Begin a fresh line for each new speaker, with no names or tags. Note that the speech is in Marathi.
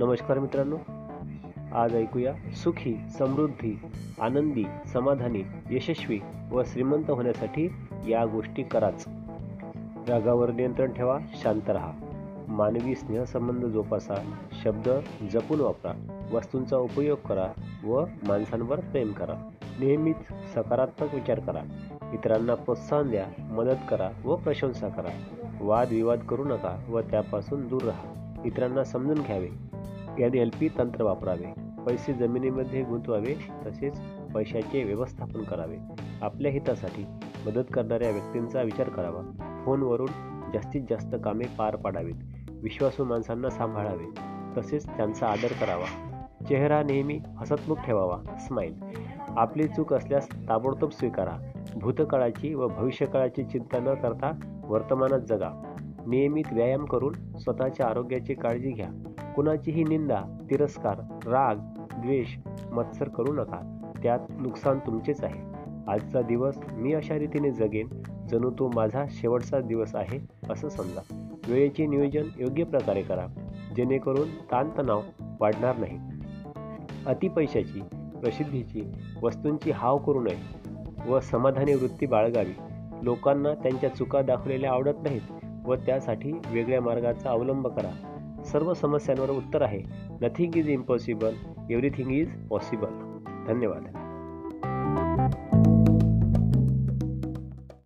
नमस्कार मित्रांनो. आज ऐकूया सुखी समृद्धी आनंदी समाधानी यशस्वी व श्रीमंत होण्यासाठी या गोष्टी कराच. रागावर नियंत्रण ठेवा शांत राहा. मानवी स्नेहसंबंध जोपासा शब्द जपून वापरा वस्तूंचा उपयोग करा व माणसांवर प्रेम करा. नेहमीच सकारात्मक विचार करा. इतरांना प्रोत्साहन द्या मदत करा व प्रशंसा करा. वादविवाद करू नका व त्यापासून दूर राहा. इतरांना समजून घ्यावे. एन एल पी तंत्र वापरावे पैसे जमिनीमध्ये गुंतवावे तसेच पैशाचे व्यवस्थापन करावे. आपल्या हितासाठी मदत करणाऱ्या व्यक्तींचा विचार करावा. फोनवरून जास्तीत जास्त कामे पार पाडावीत. विश्वासू माणसांना सांभाळावे. तसेच त्यांचा आदर करावा. चेहरा नेहमी हसतमुख ठेवावा. स्माईल. आपली चूक असल्यास ताबडतोब स्वीकारा. भूतकाळाची व भविष्यकाळाची चिंता न करता वर्तमानात जगा. नियमित व्यायाम करून स्वतःच्या आरोग्याची काळजी घ्या. कुणाचीही निंदा तिरस्कार राग द्वेष मत्सर करू नका. त्यात नुकसान तुमचेच आहे. आजचा दिवस मी अशा रीतीने जगेन जणू तो माझा शेवटचा दिवस आहे असं समजा. वेळेचे नियोजन योग्य प्रकारे करा. जेणेकरून ताणतणाव वाढणार नाही. अतिपैशाची प्रसिद्धीची वस्तूंची हाव करू नये व समाधानी वृत्ती बाळगावी. लोकांना त्यांच्या चुका दाखवलेल्या आवडत नाहीत व त्यासाठी वेगळ्या मार्गाचा अवलंब करा. सर्व समस्यांवर उत्तर आहे. Nothing is impossible everything is possible धन्यवाद.